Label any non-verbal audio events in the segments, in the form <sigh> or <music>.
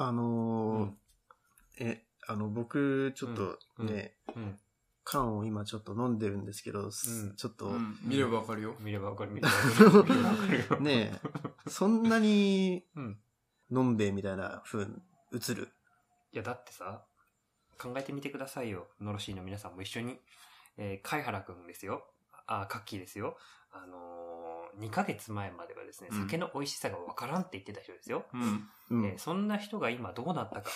あのーえ、あの、僕、ちょっとね、うん。缶を今ちょっと飲んでるんですけど、すうんちょっと、うん。見ればわかるよ。見ればわかる、<laughs> 見ればわかる。ねえ、そんなに、うん。のんべえみたいな風に映る？いや、だってさ、考えてみてくださいよ。ノロシーの皆さんも一緒に。えー、貝原くんですよ。あ、カッキーですよ。あのー、2ヶ月前まではですね、うん酒の美味しさがわからんって言ってた人ですよ。うん。うん。えーそんな人が今どうなったか。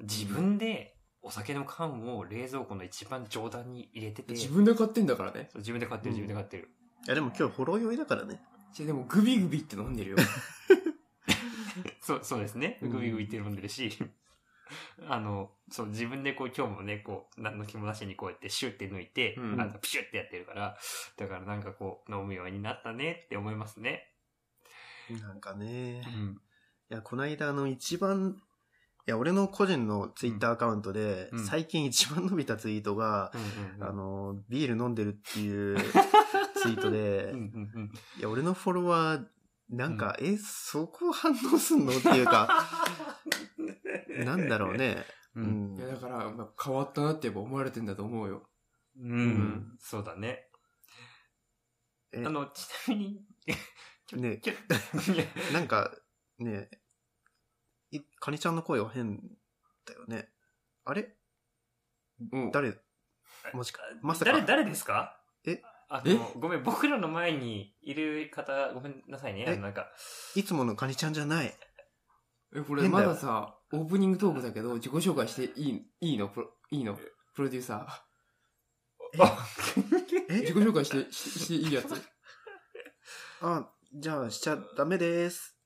自分でお酒の缶を冷蔵庫の一番上段に入れてて、自分で買ってんだからね。そう自分で買ってる、自分で買ってる。いや、でも今日ほろ酔いだからね。じゃあでもグビグビって飲んでるよ。<laughs> そう、そうですね。うんグビグビって飲んでるし、<laughs> あの、そう、自分でこう今日もね、こう、何の気もなしにこうやってシュッて抜いて、うんあの、ピシュッてやってるから、だからなんかこう、飲むようになったねって思いますね。なんかね。ん。いや、この間あの一番、いや、俺の個人のツイッターアカウントで、うん最近一番伸びたツイートが、うんうんうん。あの、ビール飲んでるっていう <laughs> ツイートでうん、うんうん。いや、俺のフォロワー、なんか、え、そこ反応すんの？っていうか、<laughs> <laughs> なんだろうね。う。うんんいや、だから、まあ変わったなってやっぱ思われてんだと思うよ。うん。んそうだね。えあの、ちなみに、<laughs> ね <laughs> なんか、ねいカニちゃんの声は変だよね。あれ？うん。誰？もしか、まさか。誰、誰ですか？え？え？あの、ごめん、僕らの前にいる方、ごめんなさいね。あえのなんか、いつものカニちゃんじゃない。え、これ変だよまださ、オープニングトークだけど、自己紹介していい、いいの？プロ、いいの？プロデューサー。え？<laughs> 自己紹介して、ししていいやつあ、じゃあしちゃダメです。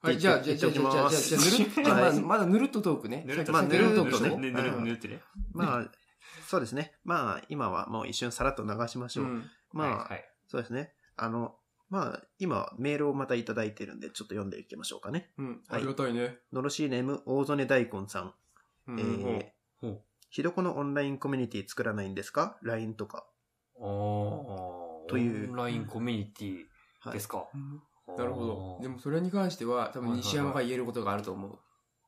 はい、じゃあ、じゃあ、じゃあ、じゃあ、じゃあ、じゃあ、じゃあ、ぬるっと、じゃあまあまだぬるっとトークね。ぬるっとまあぬるっとトークね。ぬるっとねぬるっとぬるってね。まあ、そうですね。まあ、今はもう一瞬さらっと流しましょう。うん。まあ、はいはいそうですね。あの、まあ、今、メールをまたいただいてるんで、ちょっと読んでいきましょうかね。うん。はいありがたいね。のろしいネーム、大曽根大根さん。うんえー、ほうひどこのオンラインコミュニティ作らないんですか ?LINE とか。おーというオンラインコミュニティはいですか？なるほど。でも、もそれに関しては、多分西山が言えることがあると思う。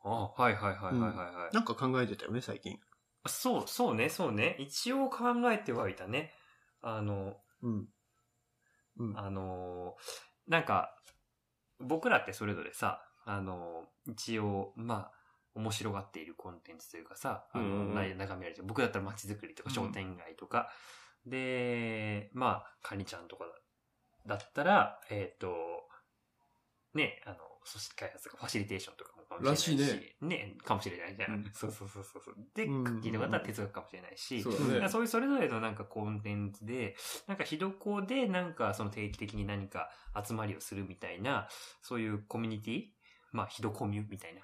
あはいはいはいはいはいはい。なんか考えてたよね、最近。そう、そうね、そうね。一応考えてはいたね。あの、うん。うん。あのーなんか、僕らってそれぞれさ、あのー一応、まあ、面白がっているコンテンツというかさ、あの、うんうんうん。な眺められて、僕だったら街づくりとかうん。商店街とか、で、まあ、カニちゃんとかだったら、えっ、と、ね、あの、組織開発とかファシリテーションとかもかもしれないし、らしね。かもしれないじゃん。うんそうそうそうそう。で、うんクッキーとかだったら哲学かもしれないし。そういうそれぞれのなんかコンテンツで、なんかひどこでなんかその定期的に何か集まりをするみたいな、そういうコミュニティまあ、ひどコミュみたいな。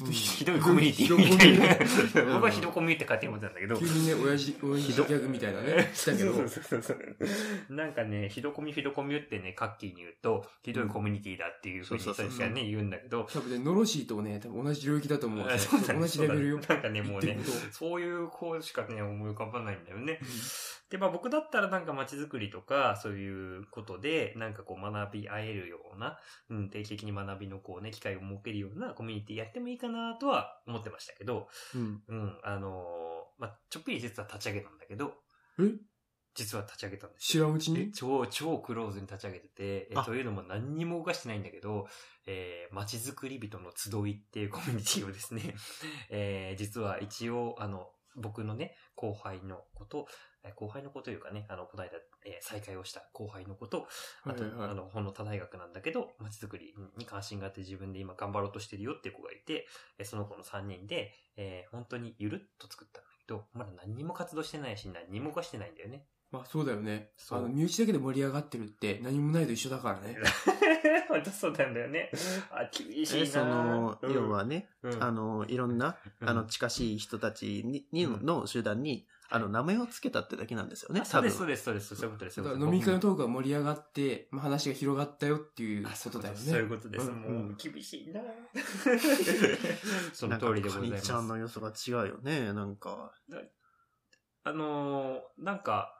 うん <laughs> ひどいコミュニティみたいな。僕はひどコミュって勝手に思ってたんだけど。急にね、親父、親父ギャグみたいなね、したけど。そうそうそう。なんかね、ひどコミュひどコミュってね、カッキーに言うと、ひどいコミュニティだっていうふうにそうそうそう最初はね、言うんだけど、多分ね、ノロシーとね、多分同じ領域だと思う。<laughs> 同じレベルよ。なんかね、もうねそういう子しかね、思い浮かばないんだよね。で、まあ僕だったらなんか街づくりとか、そういうことで、なんかこう学び合えるような、うん、定期的に学びのこうね、機会を設けるようなコミュニティやってもいいかなとは思ってましたけど、うん。うん、あのーまあ、ちょっぴり実は立ち上げたんだけど、え？実は立ち上げたんです知らんうちに？超、超クローズに立ち上げてて、えあ。というのも何にも動かしてないんだけど、えー、街づくり人の集いっていうコミュニティをですね、<laughs> えー、実は一応、あの、僕のね、後輩のこと、えー後輩の子というかね、あの、この間、えー再会をした後輩の子と、あと、はいはいはいあの、ほんの他大学なんだけど、街づくりに関心があって自分で今頑張ろうとしてるよっていう子がいて、えーその子の3人で、えー本当にゆるっと作ったんだけど、まだ何にも活動してないし、何にも動かしてないんだよね。まあそうだよね。あの、身内だけで盛り上がってるって何もないと一緒だからね。<laughs> 本当そうなんだよね。あ、厳しいなえ、その、うん要はね、うんあの、いろんな、うんあの、近しい人たちに、にうんの集団に、あの、名前を付けたってだけなんですよね、あそうです、そうでです、そうです、そういうことです。飲み会のトークが盛り上がって、まあ、話が広がったよっていうあことだよね。そういうことです。うんもう、厳しいな <laughs> その通りでございますカニち。ゃんの良さが違うよね、なんか。あのー、なんか、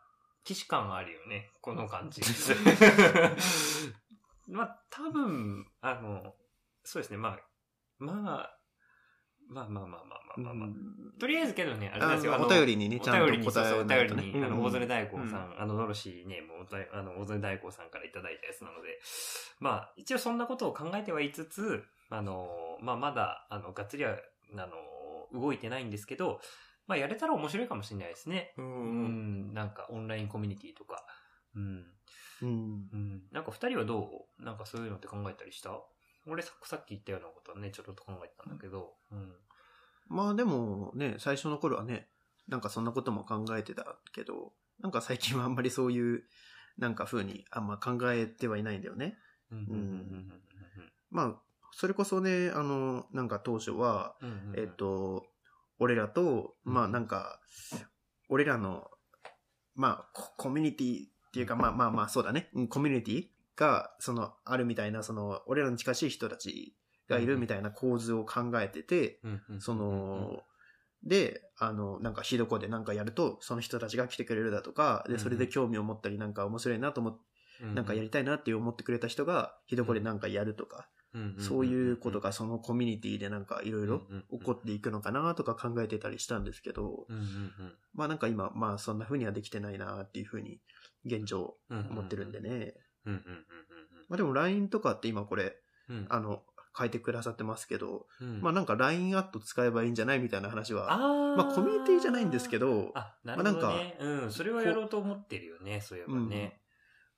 騎士感あるよね。この感じ。まあ、多分、あの、そうですね。まあ、まあ、まあまあまあまあまあまあ、とりあえずけどね、あれなんですよ。お便りにねおちゃんと便りにそうそう、お便りに、あの、うん大曽根大光さん、うあの、のろしネームあの、大曽根大光さんからいただいたやつなので、まあ、一応そんなことを考えてはいつつ、あの、まあ、まだ、あの、がっつりは、あの、動いてないんですけど、まあ、やれたら面白いかもしれないですね。う。うんん、なんか、オンラインコミュニティとか。うん。うんうん。なんか、二人はどう？なんかそういうのって考えたりした？俺さ、さっき言ったようなことはね、ちょっと考えてたんだけど、うん。まあでもね、最初の頃はね、なんかそんなことも考えてたけど、なんか最近はあんまりそういう、なんか風にあんま考えてはいないんだよね。うん。うん。うん。まあ、それこそね、あの、なんか当初は、うん。うん。えっ、と、俺らと、まあなんか、俺らの、まあココミュニティっていうか、まあまあまあそうだね、うんコミュニティが、その、あるみたいな、その、俺らに近しい人たちがいるみたいな構図を考えてて。その、で、あの、なんか、ひどこでなんかやると、その人たちが来てくれるだとか、で、それで興味を持ったり、なんか面白いなと思って、うん、なんかやりたいなって思ってくれた人が、ひどこでなんかやるとか、うん、そういうことがそのコミュニティでなんかいろいろ起こっていくのかなとか考えてたりしたんですけど、まあなんか今、まあそんな風にはできてないなっていう風に現状うん。思ってるんでね。まあでも LINE とかって今これ。あの、書いてくださってますけど、うん、まあなんか LINE アット使えばいいんじゃないみたいな話は、あーまあコミュニティじゃないんですけど、あ、なるほどね。うん、それはやろうと思ってるよね、そういえばうんね。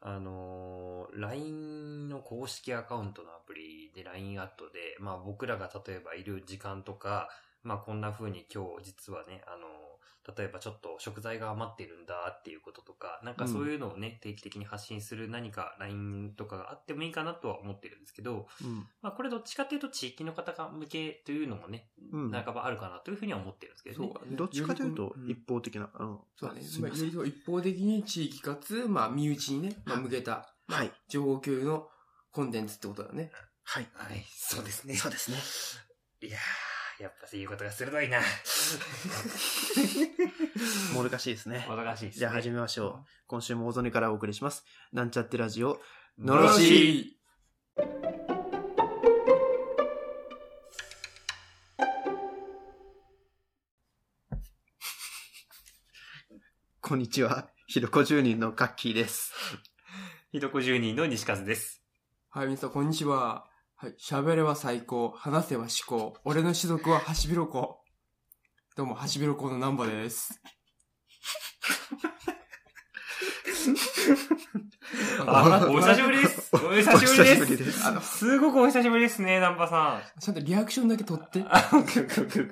あのー、LINE の公式アカウントのアプリで LINE アットで、まあ僕らが例えばいる時間とか、まあこんな風に今日実はね、あのー例えばちょっと食材が余ってるんだっていうこととか、なんかそういうのをね、定期的に発信する何か LINE とかがあってもいいかなとは思ってるんですけど、うん。まあこれどっちかっていうと地域の方が向けというのもね、うん半ばあるかなというふうには思ってるんですけどね。どっちかというとん一方的な、うん。そうだね。まあより一方的に地域かつ、まあ、身内にね、まあ、向けた、まあはい。情報共有のコンテンツってことだね。はい。はい、そうですね。そうですね。いやー、やっぱ言うことが鋭いな。<laughs> もどかしいですね。もどかしいですね。じゃあ始めましょう。今週も大曽からお送りします。なんちゃってラジオ。のろし <laughs> こんにちは。ひろこ住人のカッキーです。ひどこ住人の西和です。はい、皆さん、こんにちは。はい、喋れば最高、話せば思考。俺の種族はハシビロコ。どうも、ハシビロコの南波です。あ、お久しぶりです。お久しぶりで。ですす。あの、すごくお久しぶりですね、南波さん。ちゃんとリアクションだけ取って。あ、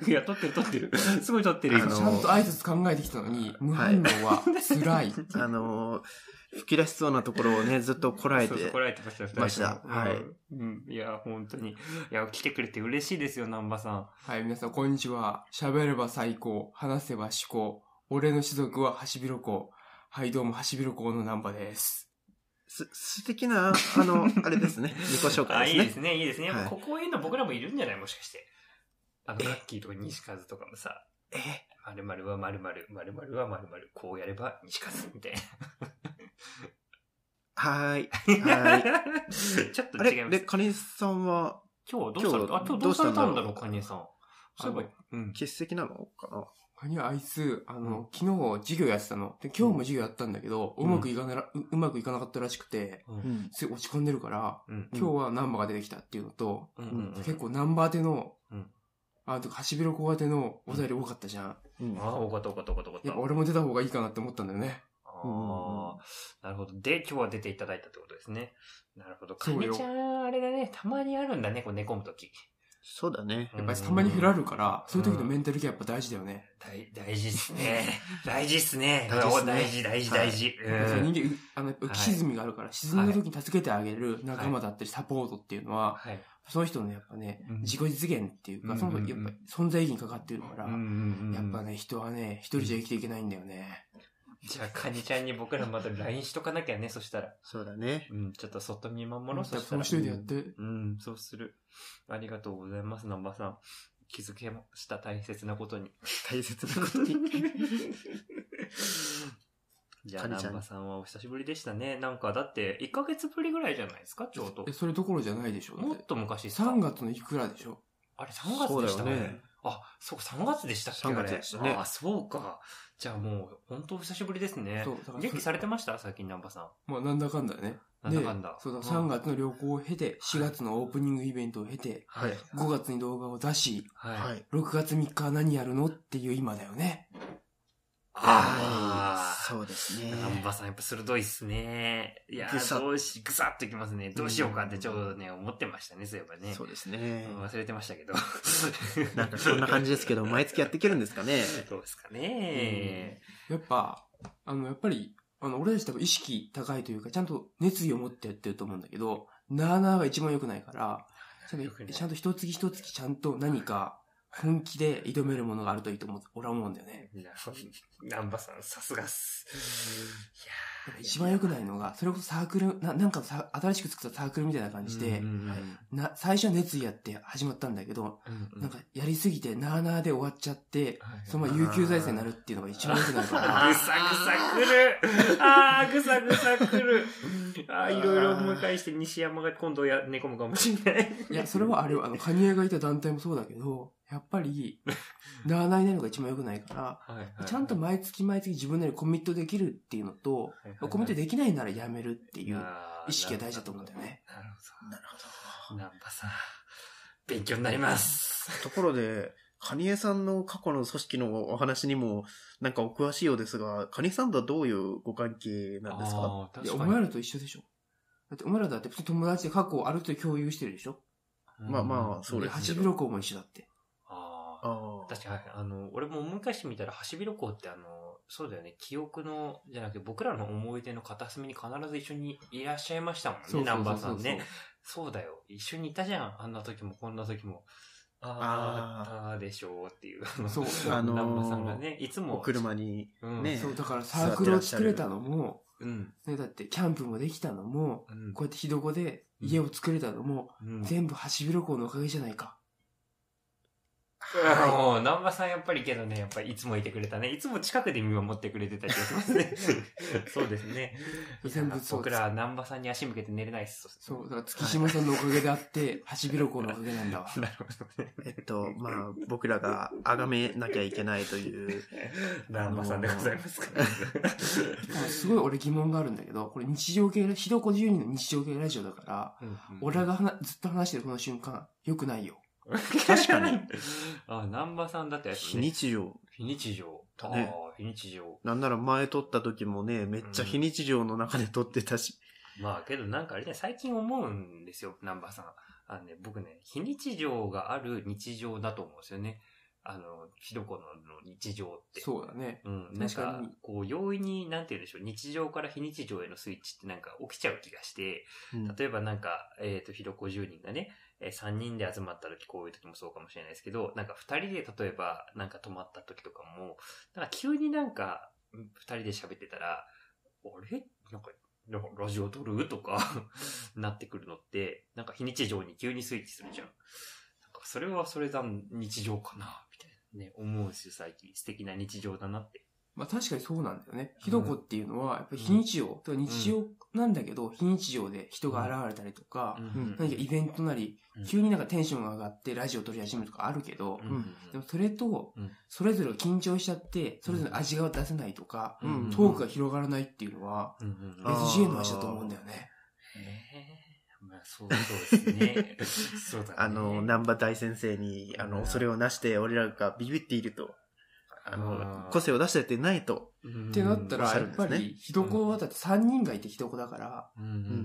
いや、撮ってる撮ってる。すごい撮ってる、ちゃんと挨拶考えてきたのに、無反応は辛い。<laughs> あのー、吹き出しそうなところをね、ずっとこらえてそうそうこ。らえてました、ましたはいうん。いや、本当に。いや、来てくれて嬉しいですよ、南波さん。はい、皆さん、こんにちは。喋れば最高、話せば思考。俺の種族はハシビロコウ。はい、どうも、ハシビロコウの南波です。す、素敵な、あの、<laughs> あれですね。自己紹あ、介でね。いいですすね、いいですね。やっぱはいここういうの僕らもいるんじゃない？もしかして。あの、ラッキーとか西和とかもさ、え？〇〇は〇〇、〇〇は〇〇、こうやれば西和みたいはーい。な。はーい。<laughs> ちょっとあれ、で、違います。カニさんは？今日どうされた？あ、今日どうされた？んだろう、カニエさん。そういえば、うん。欠席なのかな？カニはあいつ、あの、昨日授業やってたの。で、今日も授業やったんだけど、ううんまくいかなら、ううまくいかなかったらしくて。すごい落ち込んでるから、うん。今日はナンバーが出てきたっていうのと、うんうんうん結構ナンバー宛ての、うんあと、ハシビロコウ宛てのお便り多かったじゃん。うんああ、多かった、多かった、多かった、多かった。やっぱ俺も出た方がいいかなって思ったんだよね。ああ、なるほど。で、今日は出ていただいたってことですね。なるほど。かそうよねちゃん、あれだね、たまにあるんだね、こう寝込むとき。そうだね。やっぱりたまに振られるから、そういう時のメンタルケアやっぱ大事だよね。大 <laughs> 大事っすね。大事っすね。大事大事、大事、人間、あの、浮き沈みがあるから、沈んだ時に助けてあげる仲間だったりサポートっていうのは、はい。その人のやっぱね、うん自己実現っていうか、うんそのやっぱ存在意義にかかってるから、やっぱね、人はね、一人じゃ生きていけないんだよね。じゃあ、カニちゃんに僕らまた LINE しとかなきゃね、そしたら。そうだね。うん、ちょっとそっと見守ろう、そしたらぱその一。人でやって、うん、そうする。ありがとうございます、南波さん。気づけました、大切なことに。大切なことに。<laughs> じゃあ、南波さんはお久しぶりでしたね。なんか、だって、1ヶ月ぶりぐらいじゃないですか、ちょうどえ、。それどころじゃないでしょ。だっもってと昔っすか3月のいくらでしょ。あれ、3月でしたそうだよねああ、そうか、3月でしたっけ3月でしたねあそうか。じゃあもう、本当お久しぶりですね。そうだから元気されてました？最近、南波さん。まあ、なんだかんだね。なんだかんだ。でそうだ、ん3月の旅行を経て、4月のオープニングイベントを経て、はい。5月に動画を出し、はい。はい。6月3日は何やるの？っていう今だよね。ああ。そうですね。南波さんやっぱ鋭いっすね。いやー、どうし、ぐさっといきますね。どうしようかってちょうどね、思ってましたね、そういえばね。そうですねうん。忘れてましたけど。<laughs> なんかそんな感じですけど、<laughs> 毎月やっていけるんですかね。どうですかね。やっぱ、あの、やっぱり、あの、俺たち多分意識高いというか、ちゃんと熱意を持ってやってると思うんだけど、なーなーが一番良くないから、ちゃんと一月一月ちゃんと何か本気で挑めるものがあるといいと思う、俺は思うんだよね。いや南波さん、さすがっす。やっぱ一番良くないのが、それこそサークル、ななんかさ新しく作ったサークルみたいな感じで、な、最初は熱意やって始まったんだけど、うんうんなんかやりすぎてなーなーで終わっちゃって、はいそのまま有給財政になるっていうのが一番良くないかぐら。さぐさくるあー、ぐさぐさくるあー、いろいろ思い返して西山が今度や寝込むかもしれない。いや、それはあれは、あの、カニエがいた団体もそうだけど、やっぱり、<laughs> なーなーになるのが一番良くないから、ちゃんと毎月毎月自分なりにコミットできるっていうのと、コミットできないならやめるっていう意識が大事だと思うんだよね。なるほなるほど。南波さん、勉強になります。ど。ところで、カニエさんの過去の組織のお話にも、なんかお詳しいようですが、カニエさんとはどういうご関係なんですか？いや、あー確かにお前らと一緒でしょ。だってお前らだって普通に友達で過去をある程度共有してるでしょ。まあまあ、そうですハけど。チビロコウも一緒だって。あ。確かに、あの、俺も思い返してみたら、ハシビロコウってあの、そうだよね、記憶の、じゃなくて僕らの思い出の片隅に必ず一緒にいらっしゃいましたもんね、南波さんね。そうだよ。一緒にいたじゃん。あんな時もこんな時も。あーあったでしょうっていう。そう <laughs> あのー南波さんがね、いつも。お車にうんね、そう、だからサークルを作れたのも、うん。ね、だってキャンプもできたのも、うんこうやってひどこで家を作れたのも、うん全部ハシビロコウのおかげじゃないか。もう、南波さんやっぱりけどね、やっぱりいつもいてくれたね。いつも近くで見守ってくれてたりしますね。<laughs> そうですね。全部そう僕らは南波さんに足向けて寝れないっす。そう、だから月島さんのおかげであって、ハシビロコウのおかげなんだわ。<laughs> なるほどね。えっと、まあ、僕らが崇めなきゃいけないという、南波さんでございますから。あ <laughs> すごい俺疑問があるんだけど、これ日常系、ひどこ12の日常系ラジオだから、俺らが話ずっと話してるこの瞬間、良くないよ。確かに。<laughs> あ、南波さんだってやつ非ね。日常。非日常。あだねあ、非日常。なんなら前撮った時もね、めっちゃ非日常の中で撮ってたし。まあけどなんかあれね、最近思うんですよ、南波さん。あのね、僕ね、非日常がある日常だと思うんですよね。あの、ひどこの日常って。そうだね。うん、なんかこう、容易に、なんて言うんでしょう、日常から非日常へのスイッチってなんか起きちゃう気がして、うん例えばなんか、えっ、と、ひどこ10人がね、えー3人で集まった時、こういう時もそうかもしれないですけど、なんか2人で例えば、なんか泊まった時とかも、なんか急になんか、2人で喋ってたら、あれ？なんか、ラジオ撮る？とか、<laughs> なってくるのって、なんか非日常に急にスイッチするじゃん。なんかそれはそれだ、日常かな、みたいなね、思うんですよ、最近。素敵な日常だなって。まあ確かにそうなんだよね。ひどこっていうのは、やっぱり非日常、だから日常なんだけど、非日常で人が現れたりとか、うん。何かイベントなり、うん。急になんかテンションが上がってラジオ撮り始めるとかあるけど、うん。でもそれとうん、それぞれ緊張しちゃって、それぞれ味が出せないとか、うん。トークが広がらないっていうのは、SGA の味だと思うんだよね。まあそうそうですね。<laughs> そうだね。あの、南波大先生に、あの、うん。それをなして俺らがビビっていると。ああのー、個性を出してってないと。うんってなったら、やっぱり、ひどこはだって3人がいてひどこだから、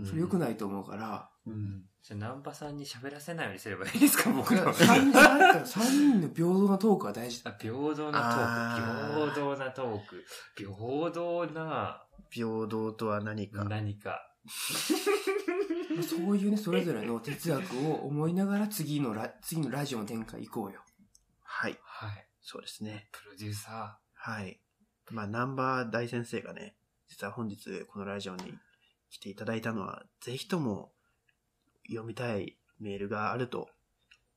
それ良くないと思うから、うん。じゃあ、南波さんに喋らせないようにすればいいですか、僕らは。<laughs> 3人の平等なトークが大事だ。あ平等なトーク。平等なトーク。平等な平等とは何か。何か。そういうね、それぞれの哲学を思いながら次のラ、次のラジオの展開行こうよ。はい。はい。そうですね。プロデューサはい。まあ、南波大先生がね、実は本日このラジオに来ていただいたのは、ぜひとも読みたいメールがあると。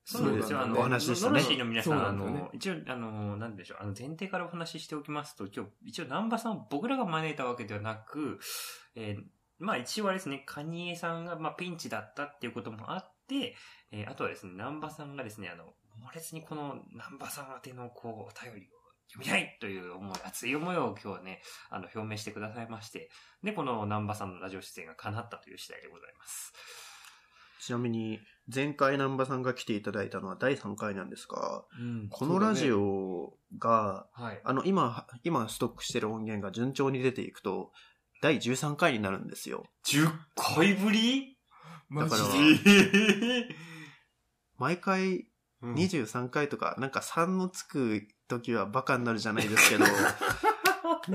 ー。そうですよ。あの、お話でしたねノロシーの皆さん、あの、一応、あの、なんでしょう、あの、前提からお話ししておきますと、今日、一応南波さん、僕らが招いたわけではなく、えーまあ一応あれですね、カニエさんが、まあピンチだったっていうこともあって、えーあとはですね、南波さんがですね、あの、猛烈にこの南波さん宛てのこう、お便りを読みたいという思い、熱い思いを今日ね、あの、表明してくださいまして、で、この南波さんのラジオ出演が叶ったという次第でございます。ちなみに、前回南波さんが来ていただいたのは第3回なんですが、うん。このラジオが、はい。あの、今、今ストックしてる音源が順調に出ていくと、第13回になるんですよ。10回ぶり？マジだからで？毎回うん23回とか、なんか3のつく時はバカになるじゃないですけど、<laughs>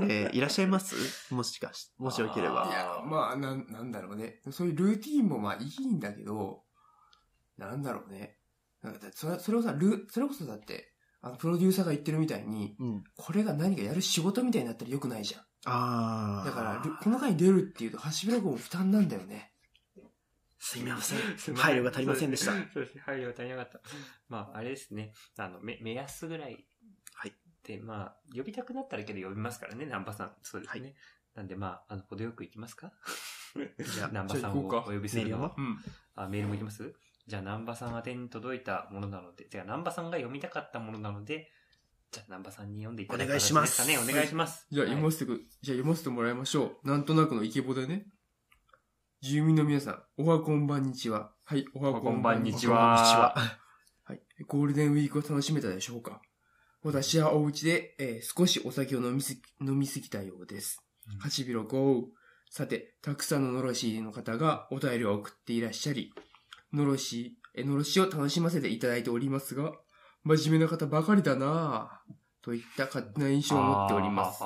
えーいらっしゃいます？もしかし、もしよけれいば。や、まあ、なん、なんだろうね。そういうルーティーンもまあいいんだけど、なんだろうね。なんそれそれをさ、ルそれこそだって、あの、プロデューサーが言ってるみたいに、うん。これが何かやる仕事みたいになったら良くないじゃん。あー。だから、ルこの回に出るっていうと、橋広君も負担なんだよね。すいません。すいません配慮が足りませんでした。そうですね。配慮が足りなかった。まあ、あれですね。あの、め、目安ぐらい。はい。で、まあ、呼びたくなったらけど呼びますからね、南波さん。そうですね。はいなんで、まあ、あの、程よく行きますか？<laughs> じゃあ南波さんをお呼びするのはメールはうん。あ、メールもいきます？じゃあ、南波さん宛てに届いたものなので、じゃあ、南波さんが読みたかったものなので、じゃあ、南波さんに読んでいただくお願いします。お願いします。じゃあ読ませてく、じゃあ読ませてもらいましょう。なんとなくのイケボでね。住民の皆さん、おはこんばんにちは。はい、おはこんばんにちは。こんばんにちははい。ゴールデンウィークを楽しめたでしょうか私はお家で、えー少しお酒を飲みすぎ、飲みすぎたようです。うんハチビロコさて、たくさんののろしの方がお便りを送っていらっしゃり、のろし、え、のろしを楽しませていただいておりますが、真面目な方ばかりだなぁ、といった勝手な印象を持っております。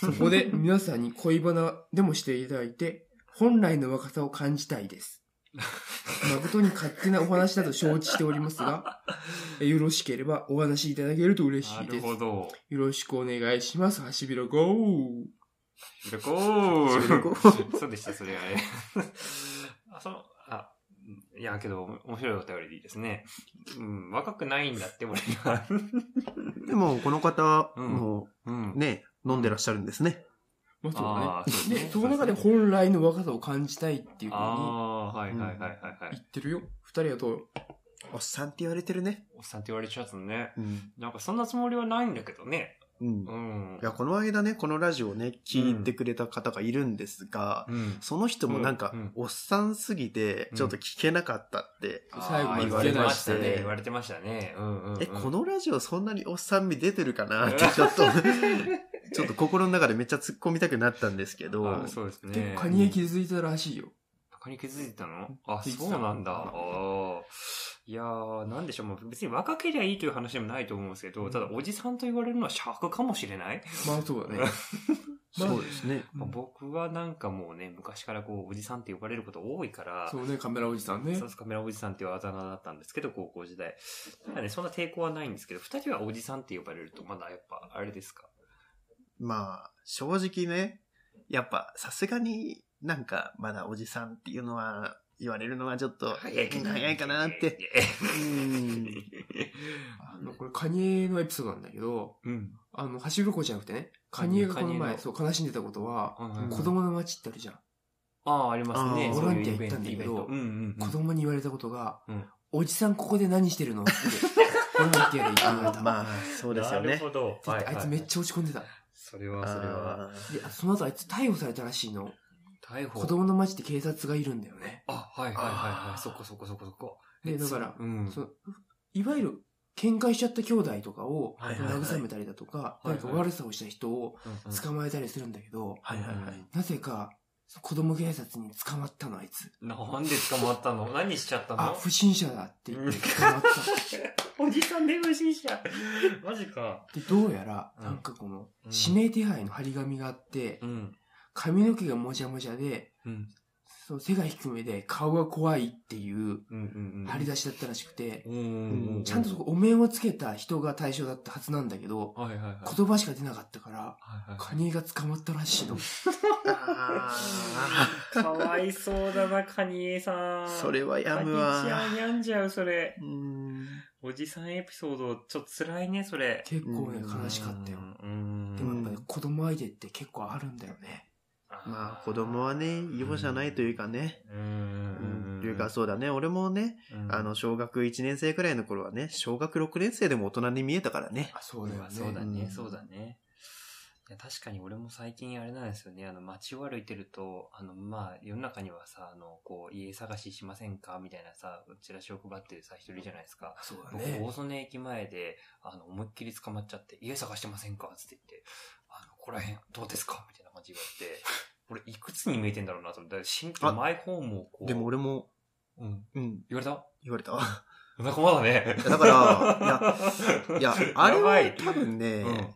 そこで皆さんに恋バナでもしていただいて、本来の若さを感じたいです。<laughs> 誠に勝手なお話だと承知しておりますが、えよろしければお話しいただけると嬉しないです。よるほど。ろしくお願いします。ハシビロゴールコーそう <laughs> そうでした、それはね。<laughs> あ、その、あ、いや、けど、面白いお便りでいいですね。うん、若くないんだって、俺が。でも、この方、うんもうんう、。ね、飲んでらっしゃるんですね。ね。で、その中で本来の若さを感じたいっていうふうにはいはいはいはいはい。言ってるよ。二人はどうおっさんって言われてるね。おっさんって言われちゃうとね。うん。なんかそんなつもりはないんだけどね。うんう。んい。や、この間ね、このラジオをね、聞いてくれた方がいるんですが、うん。その人もなんかうんうん、おっさんすぎて、ちょっと聞けなかったって。最後まであー言われてましたね。言われてましたね。うんうんうん。え、このラジオそんなにおっさん味出てるかなって、<laughs> ちょっと、ちょっと心の中でめっちゃ突っ込みたくなったんですけど、あそうですね。結構カニエ気づいたらしいよ。カニ気づいたの？あ、そうなんだ。ああ。いやー、なんでしょう。もう別に若けりゃいいという話でもないと思うんですけど、ただおじさんと言われるのは尺かもしれない？まあそうだね。<laughs> そうですね。うんまあ僕はなんかもうね、昔からこう、おじさんって呼ばれること多いから、そうね、カメラおじさんねそう。カメラおじさんっていうあだ名だったんですけど、高校時代。なんかね、そんな抵抗はないんですけど、二人はおじさんって呼ばれると、まだやっぱ、あれですか？まあ、正直ね、やっぱさすがになんかまだおじさんっていうのは言われるのはちょっと早いかな早いかなって。。うん。あの、これカニエのエピソードなんだけど、うん。あの、橋こじゃなくてね、カニエがこの前、そう、悲しんでたことは、うん子供の街ってあるじゃん。ああ、ありますね。ボランティア行ったんだけど。子供に言われたことが、うんおじさんここで何してるのって、ボランティアで言われた。<laughs> まあ、そうですよねあいつめっちゃ落ち込んでた。で、それは、それは。あーあその後あいつ逮捕されたらしいの。逮捕。子供の街って警察がいるんだよね。あ、はいはいはいはい。そこそこそこそこ。で、だから、うん。そのいわゆる、喧嘩しちゃった兄弟とかをはいはいはい慰めたりだとか、はいはい何か悪さをした人を捕まえたりするんだけど、はいはいはい。なぜか、子供警察に捕まったの、あいつ。なんで捕まったの何しちゃったあ、の不審者だって言って捕まった。<laughs> おじさんで不審者。マジか。で、どうやら、うんなんかこの、うん指名手配の張り紙があって、うん。髪の毛がもじゃもじゃで、うん。そう背が低めで顔が怖いっていう。張り出しだったらしくて。ちゃんとそこお面をつけた人が対象だったはずなんだけど、はいはいはい。言葉しか出なかったから、はいはいカニが捕まったらしいの。あかわいそうだな、カニエさん。ーそれはやむわカニちゃん病んじゃう、それ。うん。おじさんエピソード、ちょっと辛いね、それ。結構ね、うん悲しかったよ。うん。でもやっぱり子供相手って結構あるんだよね。まあ、子供はね、容赦ないというかね、うん。というか、そうだね。俺もね、うんあの、小学1年生くらいの頃はね、小学6年生でも大人に見えたからね。あ、そうだよね。そうだね、うんそうだね。いや、確かに俺も最近あれなんですよね。あの、街を歩いてると、あの、まあ、世の中にはさ、あの、こう、家探ししませんか？みたいなさ、チラシを配ってるさ、一人じゃないですか。僕、そうだね。大曽根駅前で、あの、思いっきり捕まっちゃって、家探してませんか？つって言って、あの、ここら辺、どうですか？みたいな感じで言われて、俺、いくつに見えてんだろうなと思って、新規あマイホームをこう。でも俺も、うん。うん、言われた？言われた。仲間だね。だから、いや、あれやばいは多分ね、うん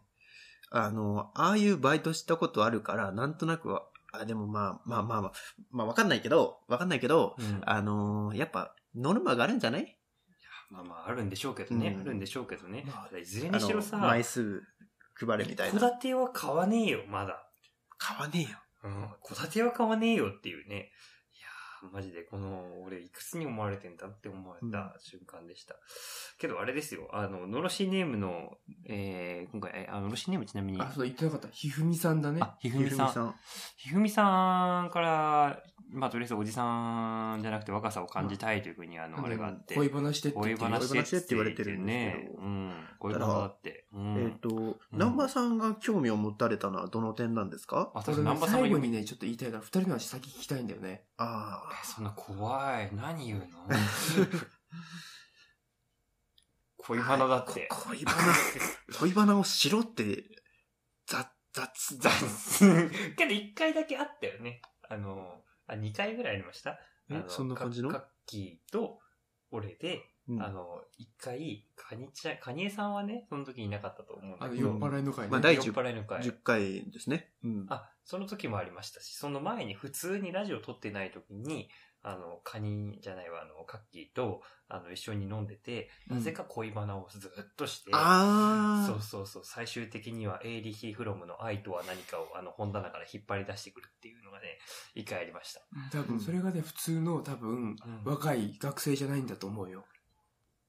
あの、ああいうバイトしたことあるから、なんとなくは、あ、でもまあ、まあまあまあ、まあわかんないけど、わかんないけど、うんあのーやっぱ、ノルマがあるんじゃない？まあまあ、あるんでしょうけどね。うんあるんでしょうけどね。まあいずれにしろさ、枚数配れみたい戸な。建ては買わねえよ、まだ。買わねえよ。うん。戸建ては買わねえよっていうね。いやー、マジで、この、俺、いくつに思われてんだって思われた瞬間でした。けど、あれですよ。あの、のろしネームの、えー、今回、えあののろしネームちなみに、あ、そう言ってなかった。ひふみさんだね。あ、ひふみさん。ん。ひふみさんから、まあ、とりあえずおじさんじゃなくて若さを感じたいというふうに、あの、あれがあって。恋話してって言恋話恋話って言われてるんですけどね。うん。恋バナだって。うん。えっ、と、南波さんが興味を持たれたのはどの点なんですか？あ、確か俺ねに南波さん最後にね、ちょっと言いたいから、二人の話先聞きたいんだよね。あえそんな怖い。何言うの？<laughs> 恋バナだって。こ恋バナ、恋バナをしろって、雑、雑、雑雑。けど一回だけあったよね。あの、あ、二回ぐらいありました？えそんな感じの？カッキーと俺で、うんあの、一回、カニちゃん、カニエさんはね、その時いなかったと思うんだけど。酔っ払いの会ね。まあ第酔っ払いの会。10回ですね。うん。あ、その時もありましたし、その前に普通にラジオ撮ってない時に、あの、カニじゃないわ、あの、カッキーと、あの、一緒に飲んでて、うん。なぜか恋バナをずっとして、あそうそうそう、最終的にはエイリヒ・フロムの愛とは何かをあの本棚から引っ張り出してくるっていうのがね、一回ありました。多分、それがね、普通の、多分、うん。若い学生じゃないんだと思うよ。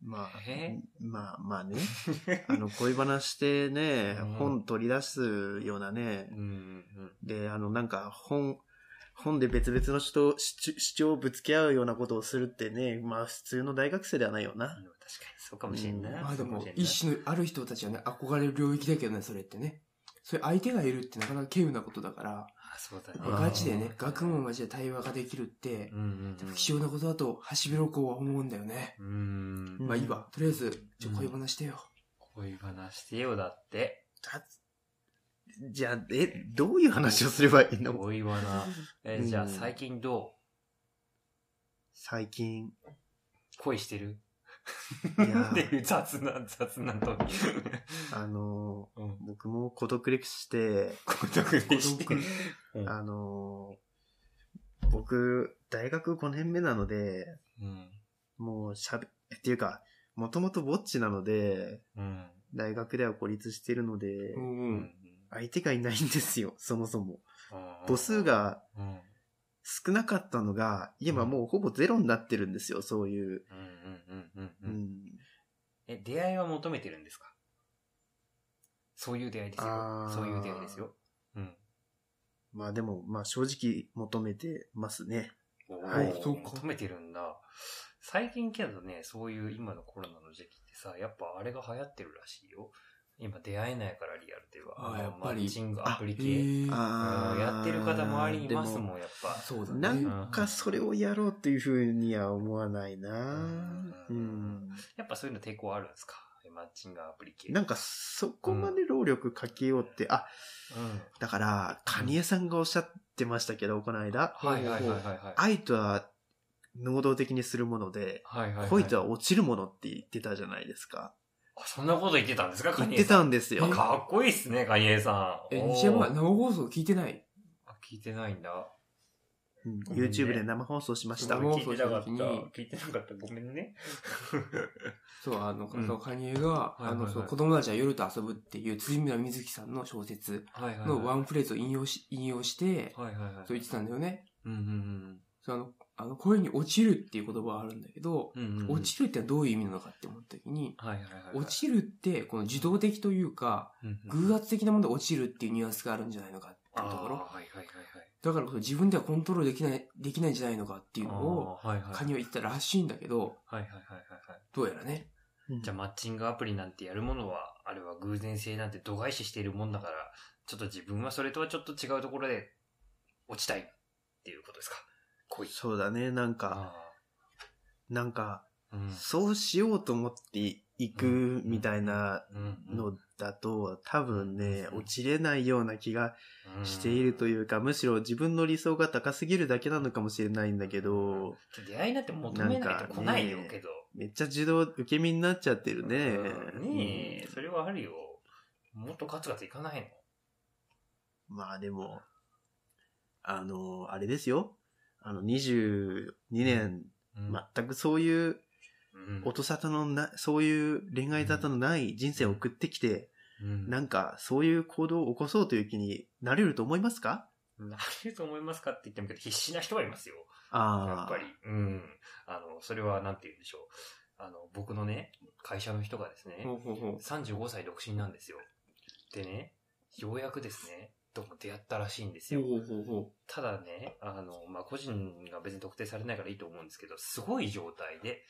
まあえ、まあまあね。<laughs> あの、恋バナしてねうん、本取り出すようなね。うん、うん。で、あの、なんか、本、本で別々の主張主主張をぶつけ合うようなことをするってね、まあ普通の大学生ではないよな。うん。確かにそうかもしれんな。うんまあでも一種の、ある人たちはね、憧れる領域だけどね、それってね。それ相手がいるってなかなか稀有なことだから、あ、そうだね。うんガチでね、学問マジで対話ができるってう、んうんうん。貴重なことだと、ハシビロコウは思うんだよね。うーん。うんまあいいわ。とりあえず、ちょ、うん恋バナしてよ。恋バナしてよだって。だじゃあ、え、どういう話をすればいいの？恋バナ。え、じゃあうん最近ど最近、う恋してる？いやっていう雑な、雑なと。あのーうん。僕も孤独歴して、孤独でして孤独。うんあのー僕、大学5年目なので、うん。もうしゃべ、っていうか、もともとぼっちなので、うん。大学では孤立しているので、うん。相手がいないんですよ、<laughs> そもそも。うん母数、が少なかったのが、今もうほぼゼロになってるんですよ、そういう。え、出会いは求めてるんですか？そういう出会いですあよ。ーそういう出会いですよ。うん。まあでも、まあ正直求めてますね。おはいーそうか求めてるんだ。最近けどね、そういう今のコロナの時期ってさ、やっぱあれが流行ってるらしいよ。今出会えないからリアルでは。あやっぱりマッチングアプリへ系。うんやってる方周りにいますでもん、やっぱ。そうだね。なんかそれをやろうっていうふうには思わないなうんうん。やっぱそういうの抵抗あるんですか？マッチングアプリ系。なんかそこまで労力かけようって、あ、うん。だから、カニエさんがおっしゃってましたけど、この間。はいはいはいはいはい。愛とは能動的にするもので、はいはいはい。恋とは落ちるものって言ってたじゃないですか。あ、そんなこと言ってたんですかカ言ってニエさん。たんですよ。かっこいいっすね、カニエさん。え、西山、生放送聞いてない？あ、聞いてないんだ。うん YouTube で生放送しました。生放聞いてなかった。聞いてなかった。ごめんね。<laughs> そう、あの、うんカニエが、あの、子供たちは夜と遊ぶっていう、辻村瑞希さんの小説。のワンフレーズを引用し、引用して、はいはいはい。そう言ってたんだよね。うんうんそうあの、あの、恋に落ちるっていう言葉があるんだけど、うん。うんうんうん。落ちるってどういう意味なのかって思った時に、はいはいはいはい。落ちるって、この受動的というか、うんうん偶発的なもので落ちるっていうニュアンスがあるんじゃないのかっていうところ。はいはいはいはい。だからこそ自分ではコントロールできない、できないんじゃないのかっていうのを、はいはい。カニは言ったらしいんだけど、はいはいはいはいはい。どうやらね。うんじゃあマッチングアプリなんてやるものは、あれは偶然性なんて度外視しているもんだから、ちょっと自分はそれとはちょっと違うところで落ちたいっていうことですか。恋。そうだね、なんか、あなんか、ーうん。そうしようと思っていくみたいなうんのだと、多分ね、うん落ちれないような気がうんしているというか、むしろ自分の理想が高すぎるだけなのかもしれないんだけど、出会いなんて求めないと来ないよけど。めっちゃ自動受け身になっちゃってるね。うんねえ、それはあるよ。もっとガツガツいかないの？まあでも、あの、あれですよ。あの、22年、うん全くそういううん音沙汰のな、そういう恋愛沙汰のない人生を送ってきて、うんなんかそういう行動を起こそうという気になれると思いますか？なれると思いますかって言ってもけど、必死な人はいますよ。ああ。やっぱり。うん。あの、それはなんて言うんでしょう。あの、僕のね、会社の人がですね、ほうほうほう。35歳独身なんですよ。でね、ようやくですね、どうも出会ったらしいんですよ。ほうほうほただね、あの、まあ、個人が別に特定されないからいいと思うんですけど、すごい状態で、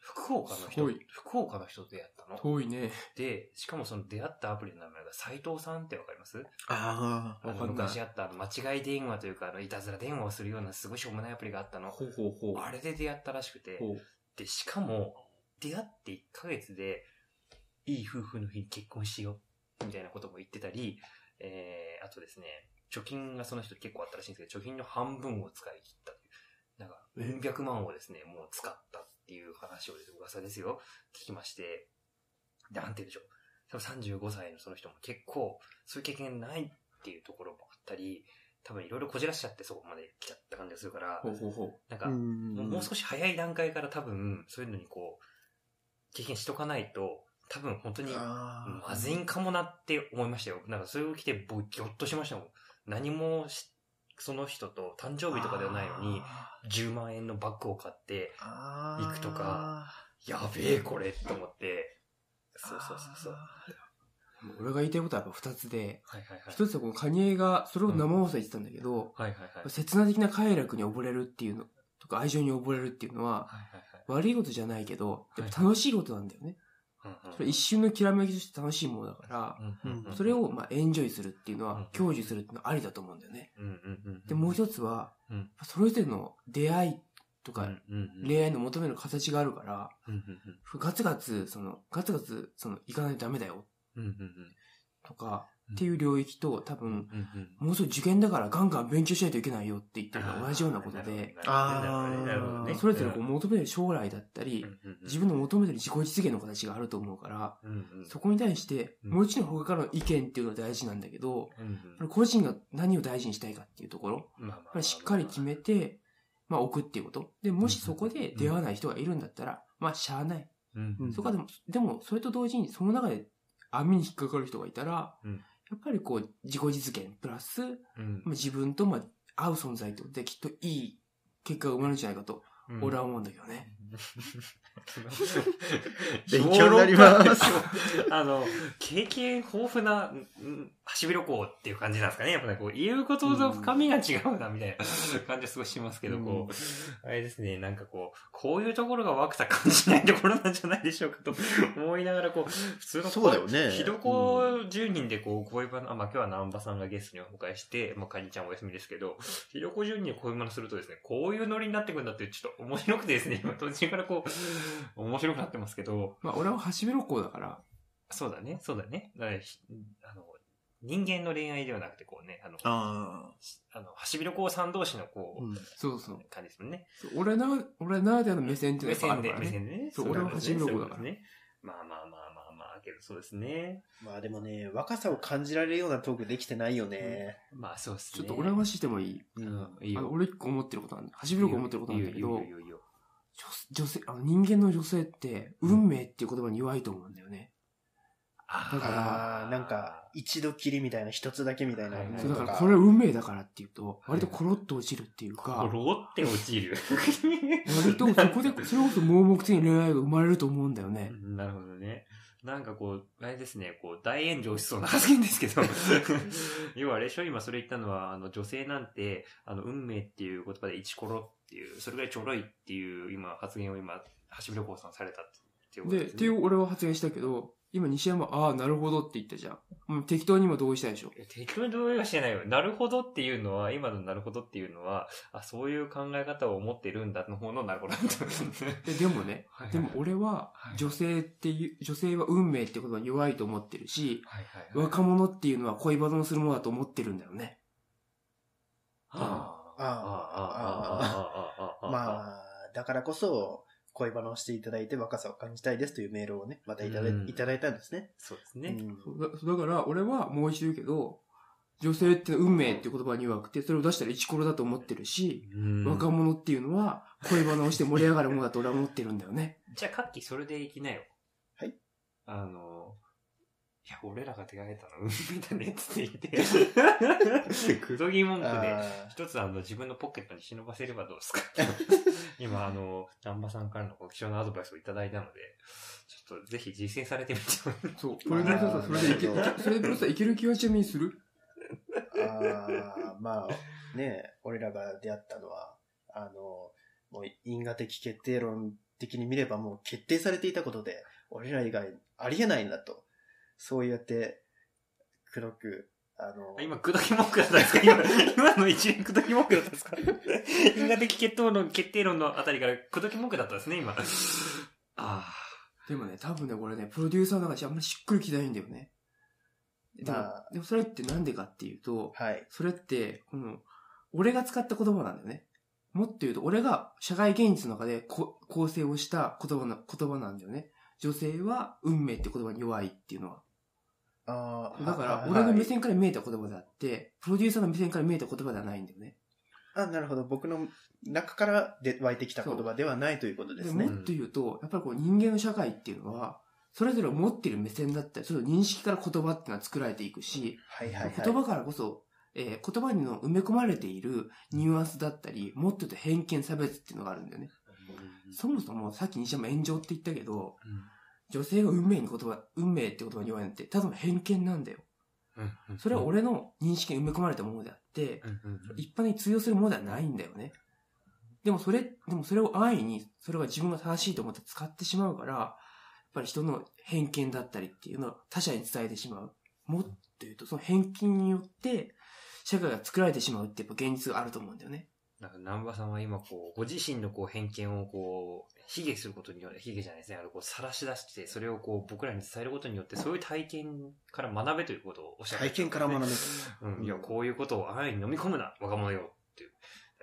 福岡の人すごい、福岡の人と出会ったう。の。遠いね。で、しかもその出会ったアプリの名前が斉藤さんってわかります？ああ。あのわかんない昔あったあの間違い電話というか、あの、いたずら電話をするようなすごいしょうもないアプリがあったの。ほうほうほう。あれで出会ったらしくて、ほう。で、しかも、出会って1ヶ月で、いい夫婦の日に結婚しよう、みたいなことも言ってたり、えー、あとですね、貯金がその人結構あったらしいんですけど、貯金の半分を使い切ったという。なんか、えうん百万をですね、もう使ったっていう話をですね噂ですよ、聞きまして、でなんて言うんでしょう。多分35歳のその人も結構、そういう経験ないっていうところもあったり、多分いろいろこじらしちゃってそこまで来ちゃった感じがするから、ほうほうほなんか、もう少し早い段階から多分、そういうのにこう、経験しとかないと、多分本当に、まずいんかもなって思いましたよ。なんかそれを来て僕ギョッとしましたもん。何もし、その人と誕生日とかではないのに、10万円のバッグを買って、あ行くとかやべえこれと思って、そうそうそうそう。う。俺が言いたいことはやっぱ二つで、はいはいはい。一つはこのカニエが、それを生放送で言ってたんだけど、はいはいはい。刹那的な快楽に溺れるっていうの、とか愛情に溺れるっていうのは、はいはい悪いことじゃないけど、やっぱ楽しいことなんだよね。はい。それ一瞬のきらめきとして楽しいものだから、それをまあエンジョイするっていうのうんは、享受するっていうのはありだと思うんだよね。で、もう一つはうん、それぞれの出会いとか、恋愛の求める形があるから、ガツガツ、その、ガツガツ、その、行かないとダメだよ、とか、うんっていう領域と、多分、もうすぐ受験だからガンガン勉強しないといけないよって言ってるのと同じようなことで。それぞれこう求める将来だったり、自分の求めてる自己実現の形があると思うから、そこに対して、うん。もちろん他からの意見っていうのは大事なんだけど、個人が何を大事にしたいかっていうところ、しっかり決めて、まあ置くっていうこと。で、もしそこで出会わない人がいるんだったら、まあしゃあない。そこはでも、でもそれと同時にその中で網に引っかかる人がいたら、うんやっぱりこう自己実現プラス、まうん。あ自分とまあ合う存在ってことできっといい結果が生まれるんじゃないかと、俺は思うんだけどね。<laughs> 勉強になります。<laughs> あの、経験豊富な、うんハシビロコウっていう感じなんですかね。やっぱね、こう、言うことの深みが違うな、みたいな感じはすごいしますけど、こう、あれですね、なんかこう、こういうところが湧くた感じないところなんじゃないでしょうかと思いながら、こう、普通のそうだよね。ひどこ10人でこう、恋バナ、あまあ今日は南波さんがゲストにお迎えして、まあかりちゃんお休みですけど、ひどこ10人で恋バナするとですね、こういうノリになってくるんだって、ちょっと面白くてですね、<laughs> 今途中からこう、面白くなってますけど、まあ俺はハシビロコウだから、そうだね、そうだね。だからひあの、人間の恋愛ではなくて、こうね、あの、ああの、ハシビロコウさん同士のこあ。う、うんそうそう。感じですもんね。そう俺な、俺ならではの目線っていう目線で、のがあるからね。目線でね。そういこと俺はハシビロコウだからですね。まあまあまあまあまあ、けどそうですね。まあでもね、若さを感じられるようなトークできてないよね。まあそうですね。ちょっと俺は話してもいいうん、いいよ。俺一個思ってることなんだ。ハシビロコウ思ってることなんだけどいいよ、いいよいいよ女女性、あの人間の女性って、運命っていう言葉に弱いと思うんだよね。あだからなんか、一度きりみたいな、一つだけみたいな。そうだからこれは運命だからっていうと、割とコロッと落ちるっていうか、コロって落ちる。<laughs> 割とそこで、それこそ盲目的に恋愛が生まれると思うんだよね。なるほどね。なんかこう、あれですね、こう、大炎上しそうな発言ですけど、<laughs> 要はあれでしょ？今それ言ったのは、あの、女性なんて、あの、運命っていう言葉でイチコロっていう、それぐらいちょろいっていう、今、発言を今、橋本旅行さんされたっていうことで、ですね。っていう俺は発言したけど、今西山、ああ、なるほどって言ったじゃん。もう適当に今同意したでしょ。いや適当に同意はしてないよ。なるほどっていうのは、今のなるほどっていうのは、あ、そういう考え方を持ってるんだの方のなるほどだと。ででもね、はいはいでも俺ははい女性っていう、女性は運命ってことは弱いと思ってるし、はいはいはい。若者っていうのは恋バナをするものだと思ってるんだよね。ああ、ああ、ああ、ああ、ああ、まあ、だからこそ、恋バナをしていただいて若さを感じたいですというメールをね、またいただい,、うんいただいたんですね。そうですね。うんそうだだから俺はもう一度言うけど、女性って運命って言葉に弱くて、それを出したらイチコロだと思ってるし、うん若者っていうのは恋バナをして盛り上がるものだと俺は思ってるんだよね。じゃあ、カッキーそれでいきなよ。はい。あの、いや、俺らが手がけたの、運命だねって言って、くどぎ文句で、あ一つあの、自分のポケットに忍ばせればどうですか？<laughs> 今、あの、南波さんからのご貴重なアドバイスをいただいたので、ちょっとぜひ実践されてみてほしいそう。それでさ、それでいけ、それでさ、いける気はちなみにする？ーあーまあ、ね俺らが出会ったのは、あの、もう因果的決定論的に見ればもう決定されていたことで、俺ら以外ありえないんだと。そうやって、黒く、あの、今、くど <laughs> き文句だったんですか？今、今の一連くどき文句だったんですか？因果的決定論、決定論のあたりからくどき文句だったんですね、今。ああ。でもね、多分ね、これね、プロデューサーの中じゃあんまりしっくりきてないんだよね。でも、まあでもそれってなんでかっていうと、はい。それって、この、俺が使った言葉なんだよね。もっと言うと、俺が社会現実の中でこ構成をした言葉な、言葉なんだよね。女性は運命って言葉に弱いっていうのは。あーだからは、俺の目はい線から見えた言葉であって、プロデューサーの目線から見えた言葉ではないんだよね。あ、なるほど。僕の中からで湧いてきた言葉ではないということでですねも。っと言うと、やっぱりこう人間の社会っていうのは、それぞれ持っている目線だったり、その認識から言葉っていうのは作られていくし、はいはいはい。言葉からこそ、えー言葉にの埋め込まれているニュアンスだったり、もっと言うと偏見差別っていうのがあるんだよね。そもそもさっき西山炎上って言ったけど、女性が運命に言葉、運命って言葉に弱いなんて、ただの偏見なんだよ。それは俺の認識に埋め込まれたものであって、一般に通用するものではないんだよね。でもそれ、でもそれを安易に、それが自分が正しいと思って使ってしまうから、やっぱり人の偏見だったりっていうのを他者に伝えてしまう。もっと言うと、その偏見によって、社会が作られてしまうってやっぱ現実があると思うんだよね。なんか、南波さんは今、こう、ご自身のこう、偏見をこう、卑下することによって、卑下じゃないですね。あの、こう、晒し出して、それをこう、僕らに伝えることによって、そういう体験から学べということをおっしゃって体験から学べる。うん。いや、こういうことを安易に飲み込むな、若者よ。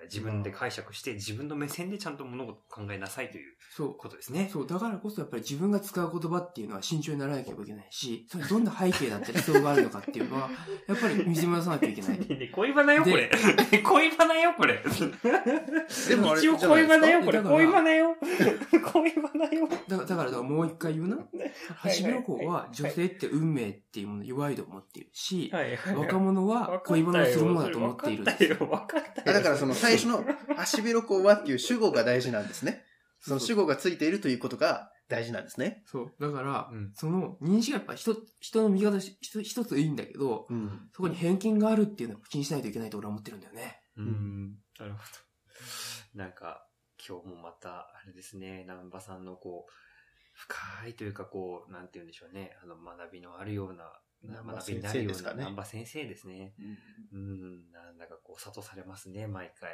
自分で解釈して、自分の目線でちゃんと物事を考えなさいというそう。ことですね。そう、だからこそやっぱり自分が使う言葉っていうのは慎重にならなければいけないし、それどんな背景だったり必要があるのかっていうのは、<laughs> やっぱり見つめ出さなきゃいけない。ねね恋バナよ、これ。恋バナよ、これ。でもあれ一応恋バナよ、これ。恋バナよ。恋バナよ。だから、だからだからもう一回言うな。はい橋本子は女性って運命っていうもの弱いと思っているし、はいはい若者は恋バナをするものだと思っているんです。分かったよ、分かったよ。あだからその最初の、足ビロコはっていう主語が大事なんですね。その主語がついているということが大事なんですね。そう。だから、うんその認識がやっぱ人、人の見方し一つ一ついいんだけど、うん。そこに偏見があるっていうのを気にしないといけないと俺は思ってるんだよね。うん。なるほど。なんか、今日もまた、あれですね、南波さんのこう、深いというかこう、なんて言うんでしょうね、あの、学びのあるような、学びになるような、先生ですかね南波先生ですね。うん、なんだかこう、諭されますね、毎回。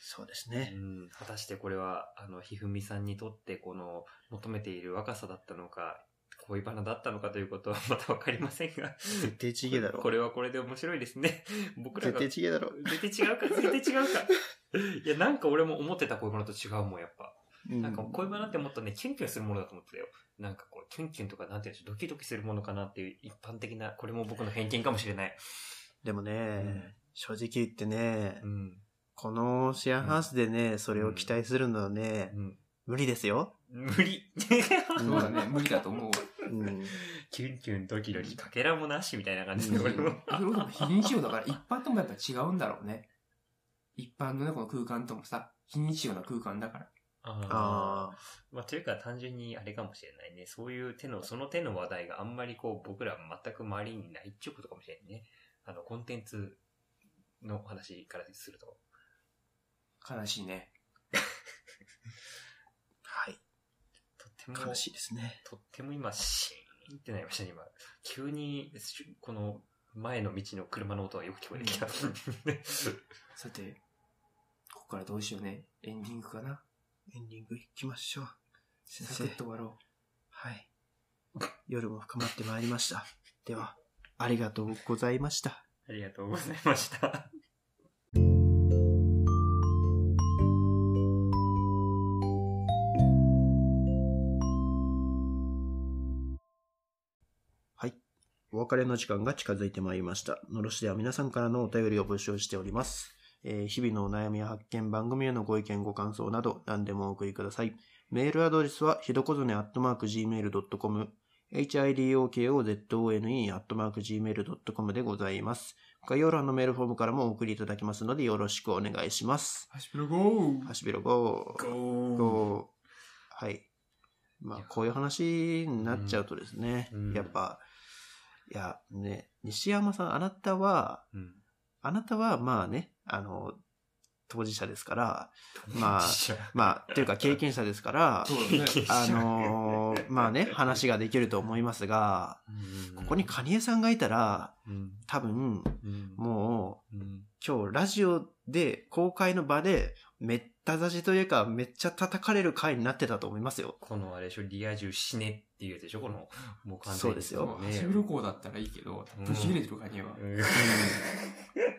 そうですうね。ん、果たしてこれは、あの、ひふみさんにとって、この、求めている若さだったのか、恋バナだったのかということは <laughs> またわかりませんが。絶対ちげえだろ。これはこれで面白いですね。<laughs> 僕ら絶が。対ちげえだろ。絶対違うか、絶対違うか。いや、なんか俺も思ってた恋バナと違うもん、やっぱ。うんなんか恋バナってもっとね、キュンキュンするものだと思ってたよ。なんかこう、キュンキュンとかなんていうドキドキするものかなっていう一般的な、これも僕の偏見かもしれない。でもね、正直言ってねう、ん。このシェアハウスでね、それを期待するのはね、うん。無理ですよ。無理。そうだね、無理だと思うわ。うん。<laughs> キュンキュンドキドキかけらもなしみたいな感じで、うん俺も。非日常だから一般ともやっぱ違うんだろうね。一般のね、この空間ともさ、非日常な空間だから。ああ。まあ、というか単純にあれかもしれないね。そういう手の、その手の話題があんまりこう、僕ら全く周りにないっていうことかもしれんね。あの、コンテンツの話からすると。悲しいね。<laughs> はい。とっても、悲しいですね。とっても今、シーンってなりましたね、今。急に、この前の道の車の音がよく聞こえてきた。さて、ここからどうしようね。エンディングかなエンディング行きましょう。先生サクッ。と終わろはい。夜も深まってまいりました。では、ありがとうございました。ありがとうございました。はい。お別れの時間が近づいてまいりました。のろしでは皆さんからのお便りを募集しております。えー日々のお悩みや発見、番組へのご意見、ご感想など何でもお送りください。メールアドレスはひどこぞねアットマーク Gmail.com hidokozone アットマーク Gmail.com でございます。概要欄のメールフォームからもお送りいただけますのでよろしくお願いします。う。ハシピロゴーハシビロゴー。ゴこう、はい。まあ、こういう話になっちゃうとですね、うんやっぱ、いや、ね、西山さん、あなたは、うん。あなたは、まあね、あの、当事者ですから、まあまあ、というか経験者ですから、ね。あのーまあね、話ができると思いますが、ここにカニエさんがいたら、うん、多分、うん、もう、うん、今日ラジオで、公開の場で、めった刺しというか、めっちゃ叩かれる回になってたと思いますよ。このあれでしょ、リア充死ねっていうやつでしょ、この、もう完全に。そうですよ。ハシピロゴーだったらいいけど、ぶち切れてるカニは。<laughs>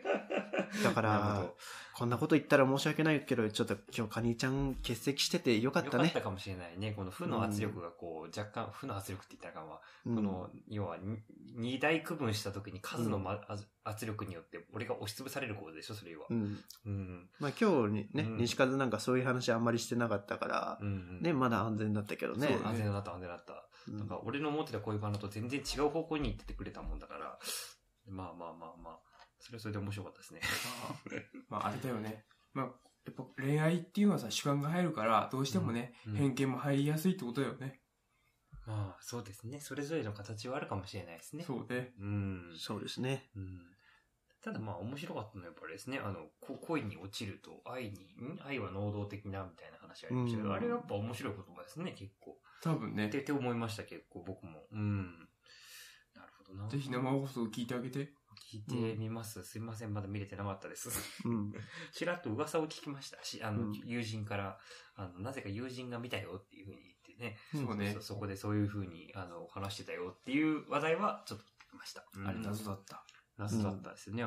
うんだからど、こんなこと言ったら申し訳ないけど、ちょっと今日カニちゃん欠席しててよかったねよかった。かもしれないね。この負の圧力がこう、若干、負の圧力って言ったらあかんわ。うんこの、要は、に二大区分した時に数の、まあ圧力によって、俺が押しつぶされることでしょ、それは。うん。うん。まあ今日にね、うん西風なんかそういう話あんまりしてなかったから、うん。ね、まだ安全だったけどね。そうだ安全だった、安全だった。うんなんか、俺の思ってた恋バナと全然違う方向に行っててくれたもんだから、まあまあまあまあ、それはそれで面白かったですね。<laughs> まあ、あれだよね。まあ、やっぱ恋愛っていうのはさ、主観が入るから、どうしてもね、うん偏見も入りやすいってことだよね。まあ、そうですね。それぞれの形はあるかもしれないですね。そうね。うん。そうですね。うん。ただまあ面白かったのはやっぱりですね、あの、こ恋に落ちると愛に、ん？愛は能動的なみたいな話ありましたけど、うんあれやっぱ面白い言葉ですね、結構。多分ねって、思いました、結構僕も。うん。なるほどな。ぜひ生放送を聞いてあげて。聞いてみます。すいません、まだ見れてなかったです。うん。ちらっと噂を聞きましたし、あの、うん友人から、あの、なぜか友人が見たよっていうふうに言ってね、そうねそ。そこでそういうふうに、あの、話してたよっていう話題はちょっと聞きました。あれ謎だった。謎だったですよね。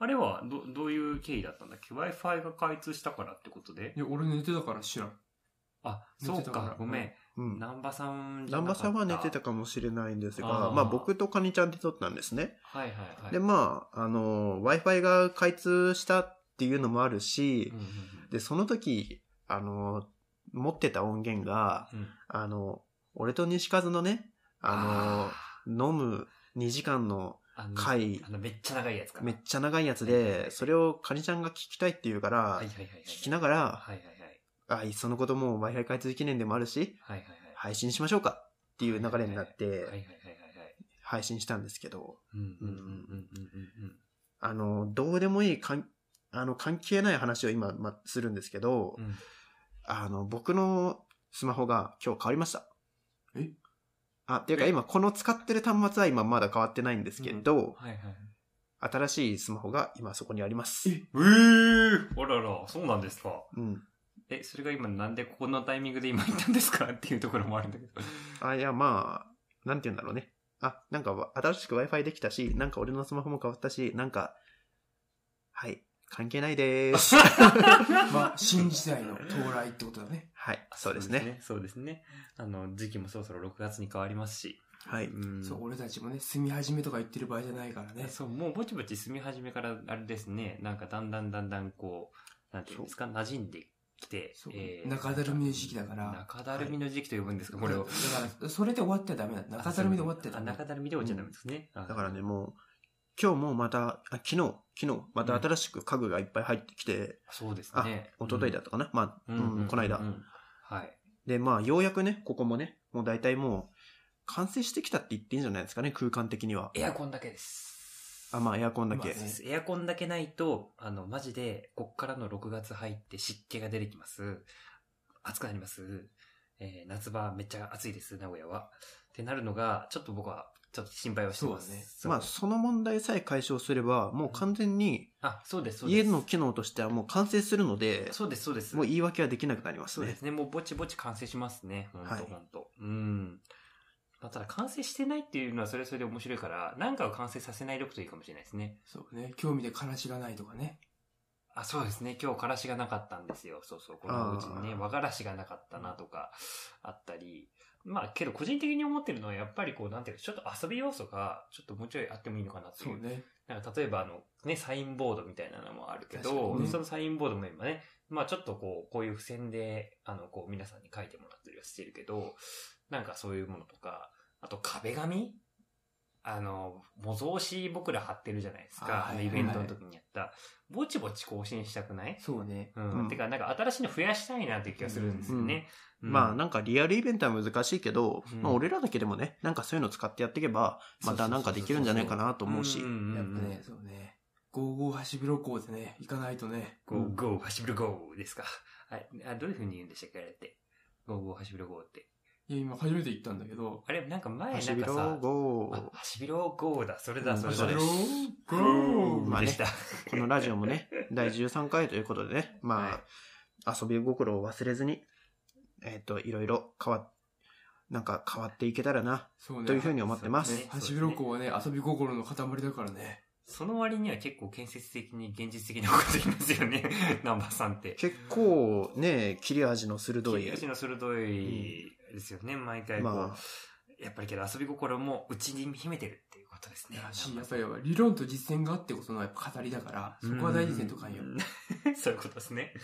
あれは、ど、どういう経緯だったんだっけ ?Wi-Fi が開通したからってことで？いや、俺寝てたから知らん。あ、そうか、ごめん。うん。南波さんじゃ南波さんは寝てたかもしれないんですが、あーまあ僕とカニちゃんで撮ったんですね。はいはいはい。で、まあ、あの、Wi-Fi が開通したっていうのもあるしうん、うんで、その時、あの、持ってた音源が、うんうんあの、俺と西和のね、あの、飲む2時間のあの回あの、めっちゃ長いやつかな。めっちゃ長いやつはいはいはで、いそれをカニちゃんが聞きたいって言うからはい、はいはいはい。聞きながら、はいはいはい。あ、いっそのことも Wi-Fi 開通記念でもあるし、はいはいはい。配信しましょうかっていう流れになって。配信したんですけど、うんうんうんうんうんうんあの、どうでもいいかん、あの、関係ない話を今、ま、するんですけど、うん。うん。あの、僕のスマホが今日変わりました。え？あ、っていうか今、この使ってる端末は今まだ変わってないんですけど、はいはい。新しいスマホが今そこにあります。え？えー、あらら、そうなんですか。うん。え、それが今なんでここのタイミングで今言ったんですかっていうところもあるんだけど。あ、いや、まあ、なんて言うんだろうね。あ、なんかわ新しく Wi-Fi できたし、なんか俺のスマホも変わったし、なんか、はい、関係ないでーす。<laughs> まあ、新時代の到来ってことだね。はい、そうですね。。そうですね。あの、時期もそろそろ6月に変わりますし。はい。うんそう、俺たちもね、住み始めとか言ってる場合じゃないからね。そう、もうぼちぼち住み始めから、あれですね、なんかだんだんだんだんこう、なんていうんですか、馴染んできて、えー中だるみの時期だから中だるみの時期と呼ぶんですか、これを。だから、それで終わってはダメだ。中だるみで終わってはダあ、メ。中だるみで終わっちゃダメですね。だだからね、もう、今日もまた、あ昨日、昨日、また新しく家具がいっぱい入ってきて、そうですあ、ね。一昨日だったかな、まあ、うんこの間、うんはい。で、まあ、ようやくね、ここもね、もう大体もう、完成してきたって言っていいんじゃないですかね、空間的には。エアコンだけです。あ、まあ、エアコンだけ。まあねエアコンだけないと、あの、マジで、こっからの6月入って湿気が出てきます。暑くなります。えー夏場めっちゃ暑いです、名古屋は。ってなるのが、ちょっと僕は、ちょっと心配はしてます。ねまあ、その問題さえ解消すれば、もう完全に、あ、そうです、そうです。家の機能としてはもう完成するので、そうです、そうです。もう言い訳はできなくなりますねそうです。ね。もうぼちぼち完成しますね。ほんとはいほんと。うん。まあ、ただ完成してないっていうのはそれはそれで面白いから、何かを完成させないでおくといいかもしれないですね。そうね。興味でからしがないとかね。あ、そうですね。今日からしがなかったんですよ。そうそう。このお家にね、和がらしがなかったなとか、あったり。まあ、けど個人的に思ってるのは、やっぱりこう、なんていうか、ちょっと遊び要素が、ちょっともうちょいあってもいいのかなっていう。そうね。なんか例えばあの、ね、サインボードみたいなのもあるけど、にねそのサインボードも今ね、まあちょっとこう、こういう付箋で、あの、こう皆さんに書いてもらったりはしてるけど、なんかそういうものとか、あと壁紙？あの、模造紙僕ら貼ってるじゃないですか。あのイベントの時にやった。ぼちぼち更新したくない？そうね。うん。うんてか、なんか新しいの増やしたいなっていう気がするんですよね。うんまあ、なんかリアルイベントは難しいけど、うんまあ、俺らだけでもね、なんかそういうの使ってやっていけば、またなんかできるんじゃないかなと思うしやっぱね、そうね。ゴーゴーハシビロコウでね、行かないとね。ゴーゴー、ハシビロゴーですか。はい。あどういう風に言うんでしたっけあれって。ゴーゴー、ハシビロって。いや、今初めて言ったんだけど。あれ、なんか前ハシビロなんかさ、ゴー。あハシビロゴーだ、それだ、うんそれそれ。ハシビロゴーまあねでした。このラジオもね、<laughs> 第13回ということでね、まあ、遊び心を忘れずに、えっ、と、いろいろ変わっ、なんか変わっていけたらな、そうね。というふうに思ってます。ねハシビロコウはね、遊び心の塊だからね。その割には結構建設的に現実的なこと言いますよね、<laughs> 南波さんって。結構ね、切れ味の鋭い切れ、味の鋭いですよね、毎回こう。まやっぱりけど遊び心もうちに秘めてるっていうことですね。だし、やっぱり理論と実践があってこそのやっぱ語りだから、そこは大事にせんとかんよ。うん <laughs> そういうことですね。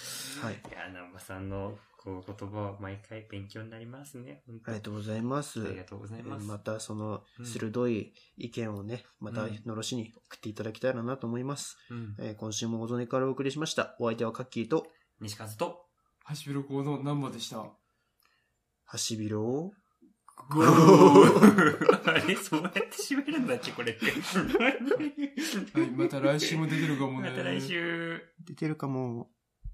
あ、はい。いや、南波さんのこう言葉は毎回勉強になりますね。ありがとうございます。ありがとうございます。またそのうん鋭い意見をね、またうんのろしに送っていただきたいなと思います。うん、えー今週もごぞねからお送りしました。お相手はカッキーと、西和と、ハシビロコウの南波でした。はハシビロをゴーあれそうやって締めるんだっけ、これって。い、また来週も出てるかもね。また来週。出てるかも。